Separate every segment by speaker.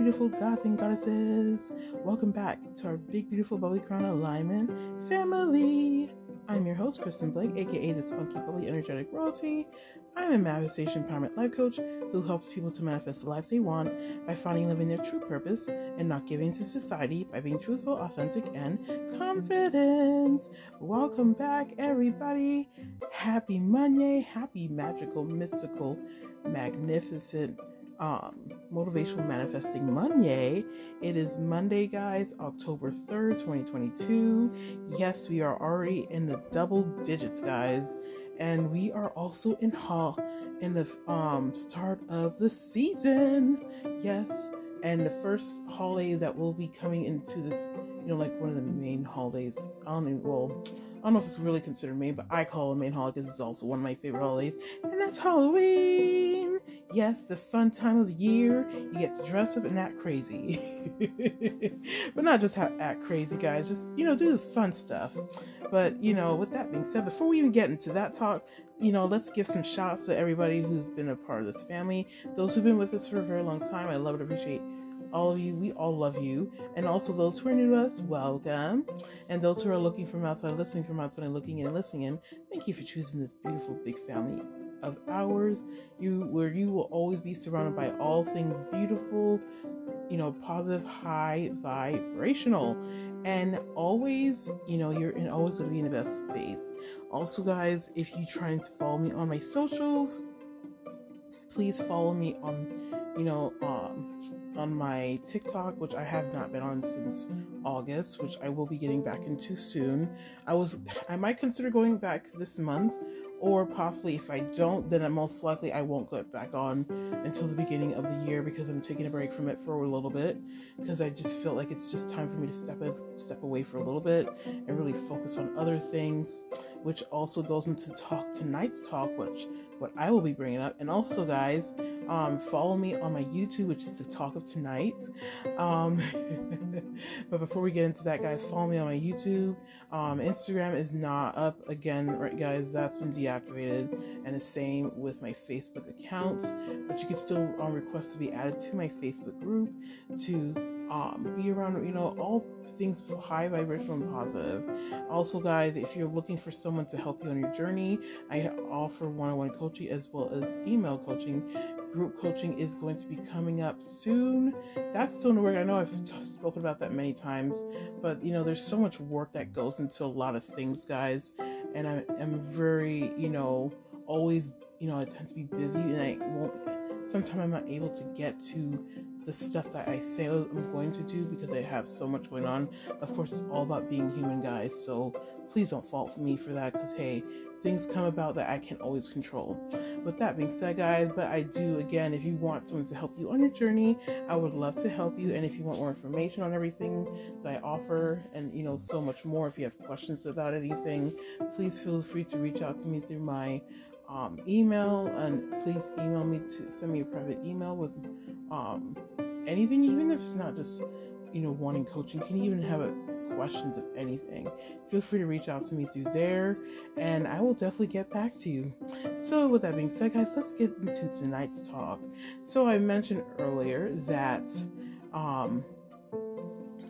Speaker 1: beautiful gods and goddesses. Welcome back to our big, beautiful bubbly crown alignment family. I'm your host, Kristen Blake, aka the spunky, bubbly, energetic royalty. I'm a manifestation empowerment life coach who helps people to manifest the life they want by finding living their true purpose and not giving to society by being truthful, authentic, and confident. Welcome back, everybody. Happy Monday. Happy magical, mystical, magnificent um, Motivational Manifesting Monday. It is Monday, guys, October 3rd, 2022. Yes, we are already in the double digits, guys. And we are also in hall in the um, start of the season. Yes. And the first holiday that will be coming into this, you know, like one of the main holidays. I don't even, well, I don't know if it's really considered main, but I call it main holiday because it's also one of my favorite holidays, and that's Halloween. Yes, the fun time of the year. You get to dress up and act crazy. but not just act crazy, guys. Just, you know, do the fun stuff. But, you know, with that being said, before we even get into that talk, you know, let's give some shots to everybody who's been a part of this family. Those who've been with us for a very long time. I love and appreciate all of you. We all love you. And also those who are new to us, welcome. And those who are looking from outside, listening from outside, and looking in and listening in, thank you for choosing this beautiful big family of ours you where you will always be surrounded by all things beautiful you know positive high vibrational. And always you know you're in always going to be in the best space. Also guys if you're trying to follow me on my socials please follow me on you know um on my TikTok, which I have not been on since August, which I will be getting back into soon. I was I might consider going back this month or possibly if I don't, then most likely I won't get back on until the beginning of the year because I'm taking a break from it for a little bit because I just feel like it's just time for me to step in, step away for a little bit and really focus on other things, which also goes into talk tonight's talk, which what I will be bringing up. And also, guys, um, follow me on my YouTube, which is the talk of tonight. Um, but before we get into that, guys, follow me on my YouTube. Um, Instagram is not up again, right, guys? That's been deactivated, and the same with my Facebook account. But you can still um, request to be added to my Facebook group to um, be around, you know, all things high vibrational and positive. Also, guys, if you're looking for someone to help you on your journey, I offer one on one coaching as well as email coaching. Group coaching is going to be coming up soon. That's still in the work. I know I've t- spoken about that many times, but you know, there's so much work that goes into a lot of things, guys. And I am very, you know, always, you know, I tend to be busy and I won't, sometimes I'm not able to get to the stuff that I say I'm going to do because I have so much going on. Of course, it's all about being human, guys. So please don't fault me for that because, hey, things come about that I can't always control. With that being said, guys, but I do again, if you want someone to help you on your journey, I would love to help you. And if you want more information on everything that I offer and you know, so much more, if you have questions about anything, please feel free to reach out to me through my um, email and please email me to send me a private email with um, anything, even if it's not just you know wanting coaching. You can even have a questions of anything. Feel free to reach out to me through there, and I will definitely get back to you. So, with that being said, guys, let's get into tonight's talk. So, I mentioned earlier that um,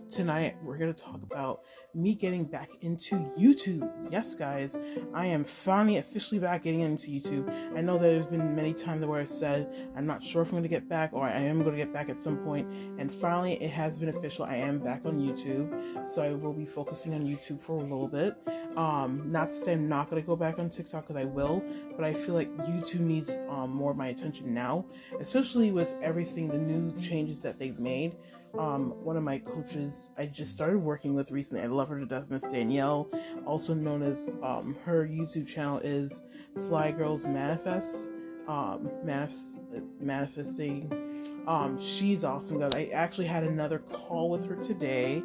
Speaker 1: tonight we're going to talk about me getting back into YouTube. Yes, guys, I am finally officially back getting into YouTube. I know there's been many times where I've said I'm not sure if I'm going to get back or I am going to get back at some point, and finally it has been official. I am back on YouTube, so I will be focusing on YouTube for a little bit. Um, not to say I'm not going to go back on TikTok because I will, but I feel like YouTube needs um, more of my attention now, especially with everything, the new changes that they've made um, one of my coaches I just started working with recently. I love her to death, Miss Danielle, also known as um, her YouTube channel is Fly Girls Manifest, um, manifest, manifesting. Um, she's awesome, guys. I actually had another call with her today,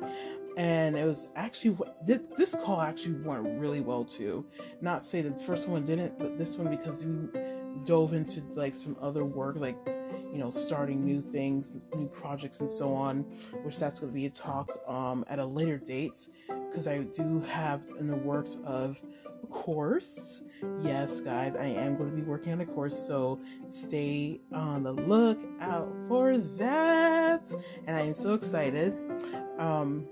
Speaker 1: and it was actually this, this call actually went really well too. Not say the first one didn't, but this one because we dove into like some other work, like you know, starting new things, new projects, and so on, which that's going to be a talk um, at a later date because I do have in the works of a course Yes, guys, I am going to be working on a course, so stay on the lookout for that. And I am so excited. Um,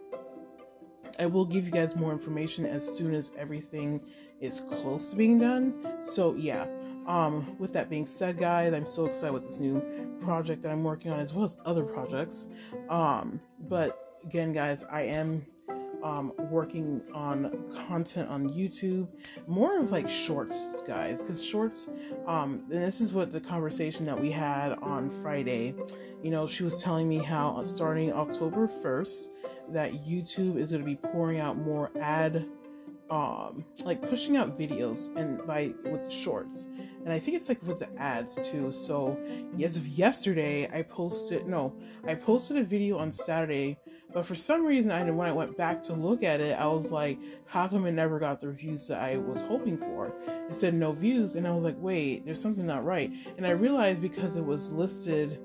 Speaker 1: I will give you guys more information as soon as everything is close to being done. So yeah. Um, with that being said, guys, I'm so excited with this new project that I'm working on as well as other projects. Um, but again, guys, I am um, working on content on YouTube, more of like shorts, guys, because shorts, um, and this is what the conversation that we had on Friday. You know, she was telling me how starting October 1st, that YouTube is going to be pouring out more ad um like pushing out videos and by with shorts and i think it's like with the ads too. So as of yesterday i posted no i posted a video on saturday but for some reason i when i went back to look at it i was like how come it never got the views that i was hoping for? It said no views and i was like wait there's something not right. And i realized because it was listed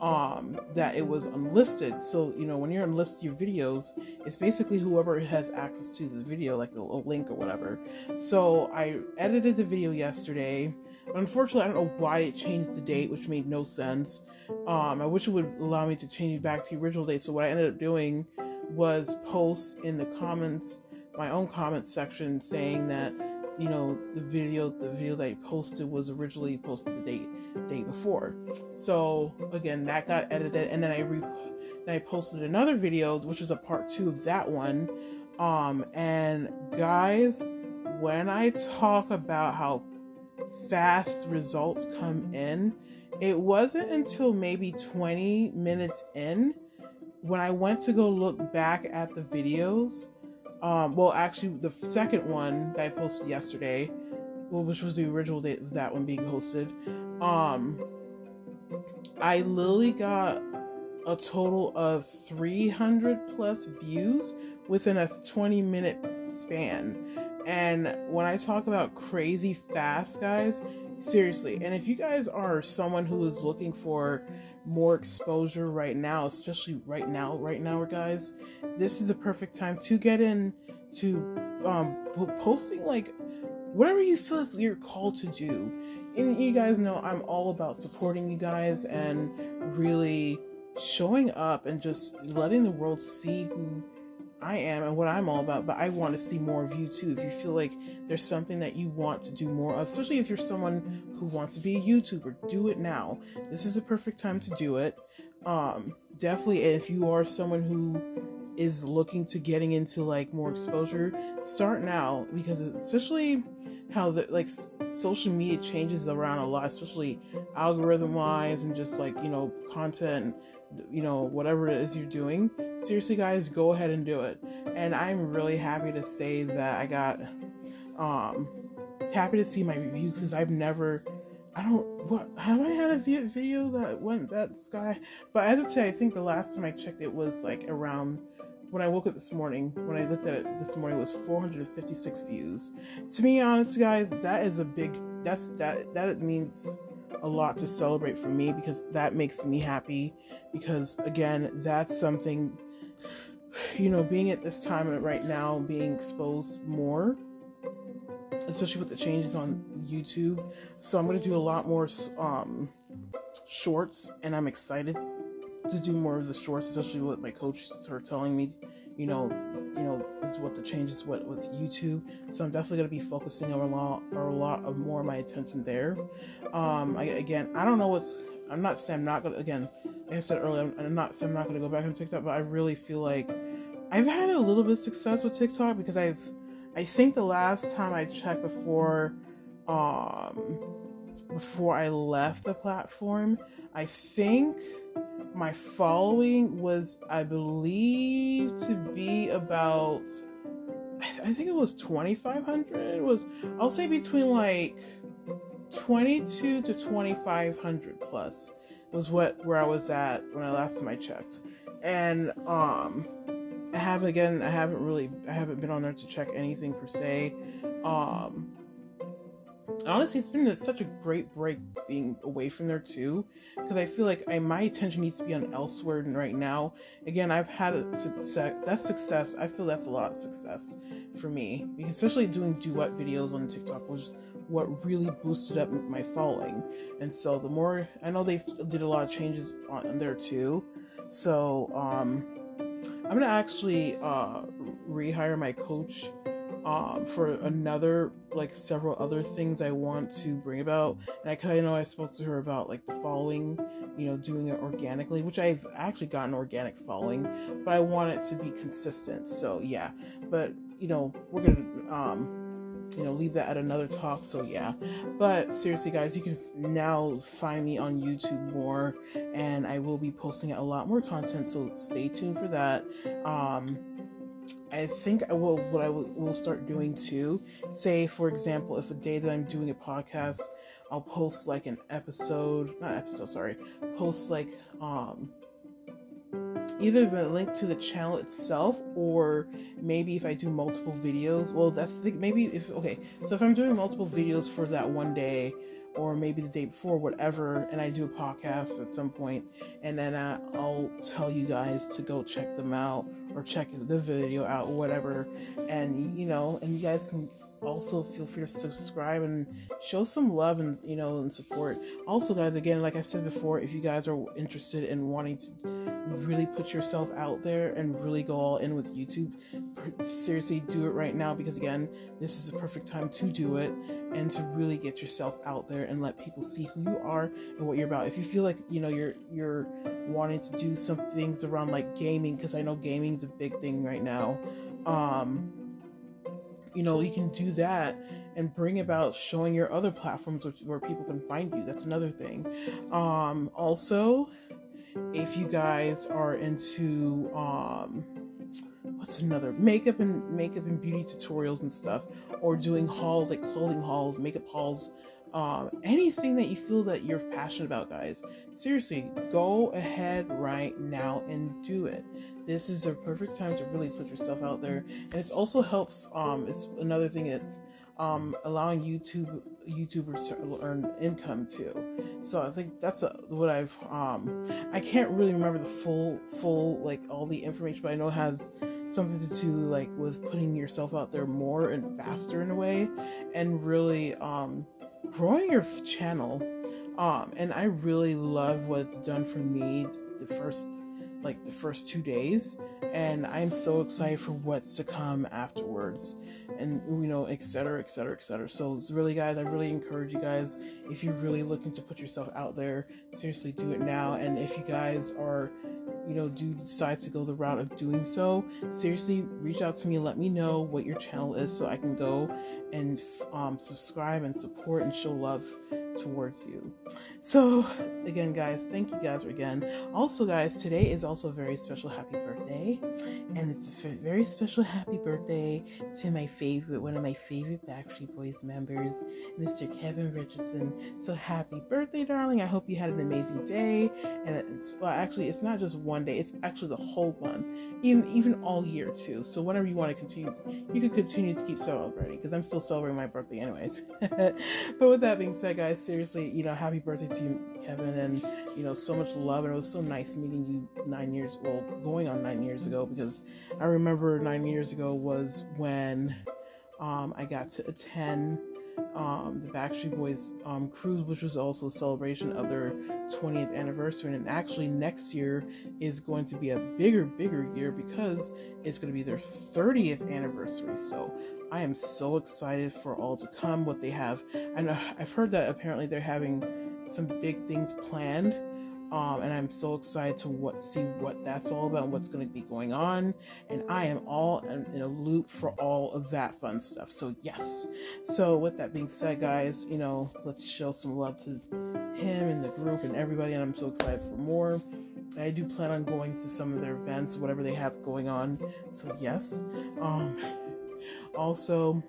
Speaker 1: um that it was unlisted. So you know when you're unlisted your videos it's basically whoever has access to the video like a, a link or whatever. So i edited the video yesterday unfortunately i don't know why it changed the date which made no sense um i wish it would allow me to change it back to the original date so what i ended up doing was post in the comments my own comments section saying that you know the video the video that I posted was originally posted the date day before. So again, that got edited, and then I re- then I posted another video, which was a part two of that one. Um, and guys, when I talk about how fast results come in, it wasn't until maybe 20 minutes in when I went to go look back at the videos um, well, actually, the second one that I posted yesterday, which was the original date of that one being posted, um, I literally got a total of 300 plus views within a 20 minute span. And when I talk about crazy fast, guys, seriously, and if you guys are someone who is looking for more exposure right now, especially right now, right now, guys, this is a perfect time to get in to um posting like whatever you feel is you're called to do. And you guys know I'm all about supporting you guys and really showing up and just letting the world see who I am and what I'm all about, but I want to see more of you too. If you feel like there's something that you want to do more of, especially if you're someone who wants to be a YouTuber, do it now. This is a perfect time to do it. Um, definitely, if you are someone who is looking to getting into like more exposure, start now because especially how the like social media changes around a lot, especially algorithm wise and just like you know content you know, whatever it is you're doing, seriously, guys, go ahead and do it. And I'm really happy to say that I got, um, happy to see my reviews because I've never, I don't, what, have I had a video that went that sky? But as of today, I think the last time I checked it was like around when I woke up this morning, when I looked at it this morning, it was 456 views. To be honest, guys, that is a big, that's, that, that means a lot to celebrate for me because that makes me happy. Because again, that's something, you know, being at this time right now, being exposed more, especially with the changes on YouTube. So I'm going to do a lot more um, shorts, and I'm excited to do more of the shorts, especially what my coach started telling me you know, you know, is what the changes what with YouTube. So I'm definitely gonna be focusing on a lot or a lot of more of my attention there. Um, I, again, I don't know what's. I'm not saying I'm not gonna. Again, like I said earlier, I'm, I'm not saying I'm not gonna go back on TikTok, but I really feel like I've had a little bit of success with TikTok because I've. I think the last time I checked before, um, before I left the platform, I think my following was, I believe, to be about, I think it was 2,500. It was, I'll say between like 22 to 2,500 plus was what where I was at when I last time I checked, and um, I have again, I haven't really, I haven't been on there to check anything per se, um honestly it's been such a great break being away from there too because i feel like I, my attention needs to be on elsewhere right now again i've had success that success i feel that's a lot of success for me especially doing duet videos on tiktok was what really boosted up my following. And so the more I know they did a lot of changes on there too. So um I'm gonna actually uh rehire my coach um for another like several other things I want to bring about. And I kind of know I spoke to her about like the following, you know, doing it organically, which I've actually gotten organic following, but I want it to be consistent. So yeah, but you know, we're gonna um you know leave that at another talk so yeah but seriously guys you can now find me on youtube more and i will be posting a lot more content so stay tuned for that um I think I will. What I will, will start doing too. Say, for example, if a day that I'm doing a podcast, I'll post like an episode, not episode, sorry, post like um either a link to the channel itself or maybe if I do multiple videos. Well, that's maybe if okay. So if I'm doing multiple videos for that one day or maybe the day before, whatever, and I do a podcast at some point, and then uh, I'll tell you guys to go check them out or check the video out, whatever, and you know, and you guys can also feel free to subscribe and show some love and you know and support. Also guys again like i said before if you guys are interested in wanting to really put yourself out there and really go all in with youtube seriously do it right now because again this is a perfect time to do it and to really get yourself out there and let people see who you are and what you're about. If you feel like you know you're you're wanting to do some things around like gaming because i know gaming is a big thing right now um you know you can do that and bring about showing your other platforms which, where people can find you. That's another thing. Um also if you guys are into um what's another makeup and makeup and beauty tutorials and stuff or doing hauls like clothing hauls makeup hauls um, anything that you feel that you're passionate about guys seriously go ahead right now and do it. This is a perfect time to really put yourself out there. And it also helps um it's another thing it's um allowing youtube youtubers to earn income too. So i think that's a, what i've um i can't really remember the full full like all the information but i know it has something to do like with putting yourself out there more and faster in a way and really um growing your channel um and i really love what it's done for me the first like the first two days and i'm so excited for what's to come afterwards and you know etc etc etc so it's really guys i really encourage you guys if you're really looking to put yourself out there seriously do it now and if you guys are you know do decide to go the route of doing so seriously reach out to me let me know what your channel is so i can go and um, subscribe and support and show love towards you. So again guys thank you guys again. Also guys today is also a very special happy birthday and it's a very special happy birthday to my favorite one of my favorite backstreet boys members mr kevin richardson. So happy birthday darling. I hope you had an amazing day. And it's well actually it's not just one day it's actually the whole month even even all year too so whenever you want to continue you can continue to keep celebrating because i'm still celebrating my birthday anyways but with that being said guys seriously you know happy birthday to you, Kevin, and you know, so much love. And it was so nice meeting you nine years, well, going on nine years ago, because I remember nine years ago was when um, I got to attend um, the Backstreet Boys um, cruise, which was also a celebration of their 20th anniversary. And actually, next year is going to be a bigger, bigger year because it's going to be their 30th anniversary. So I am so excited for all to come, what they have. I know I've heard that apparently they're having some big things planned. Um, and I'm so excited to what see what that's all about and what's going to be going on. And I am all in, in, a loop for all of that fun stuff. So yes. So with that being said, guys, you know, let's show some love to him and the group and everybody. And I'm so excited for more. I do plan on going to some of their events, whatever they have going on. So yes. Um, also,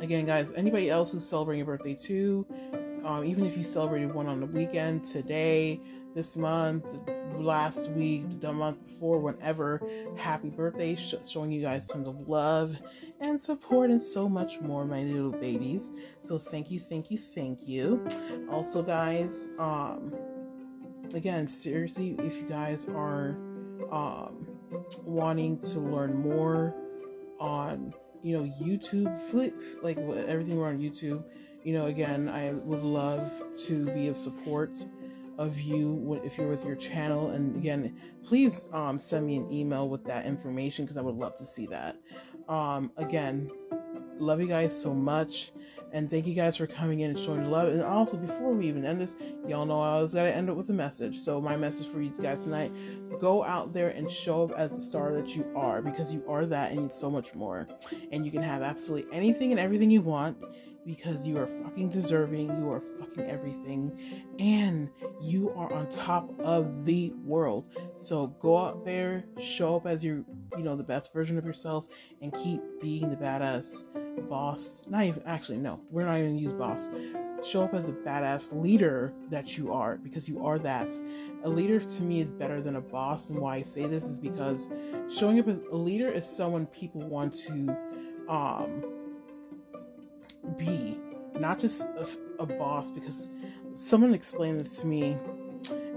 Speaker 1: again, guys, anybody else who's celebrating a birthday too, um, even if you celebrated one on the weekend, today, this month, last week, the month before, whenever, happy birthday, sh- showing you guys tons of love and support and so much more, my little babies. So thank you, thank you, thank you. Also, guys, um, again, seriously, if you guys are um, wanting to learn more on you know, YouTube, like everything we're on YouTube. You know, again, I would love to be of support of you if you're with your channel. And again, please um, send me an email with that information because I would love to see that. Um, again, love you guys so much. And thank you guys for coming in and showing love. And also, before we even end this, y'all know I always got to end it with a message. So, my message for you guys tonight go out there and show up as the star that you are because you are that and so much more. And you can have absolutely anything and everything you want because you are fucking deserving, you are fucking everything, and you are on top of the world. So go out there, show up as your, you know, the best version of yourself, and keep being the badass boss. Not even actually, no, we're not even use boss. Show up as a badass leader that you are because you are that. A leader to me is better than a boss, and why I say this is because showing up as a leader is someone people want to um be, not just a, a boss, because someone explained this to me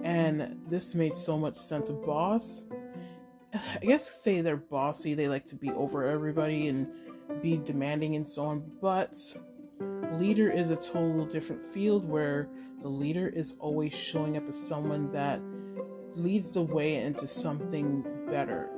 Speaker 1: and this made so much sense. A boss, I guess, say they're bossy, they like to be over everybody and be demanding and so on, but leader is a total different field where the leader is always showing up as someone that leads the way into something better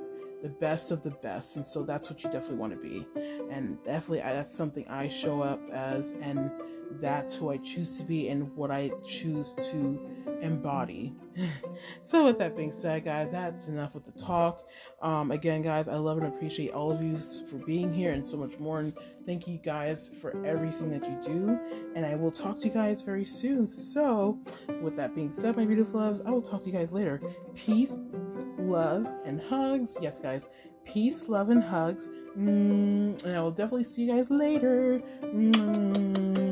Speaker 1: the best of the best and so that's what you definitely want to be. And definitely I, that's something i show up as and that's who i choose to be and what i choose to embody so with that being said guys that's enough with the talk um, again guys i love and appreciate all of you for being here and so much more and thank you guys for everything that you do and i will talk to you guys very soon so with that being said my beautiful loves i will talk to you guys later peace love, and hugs. Yes, guys. Peace, love, and hugs. Mm, and I will definitely see you guys later. Mm.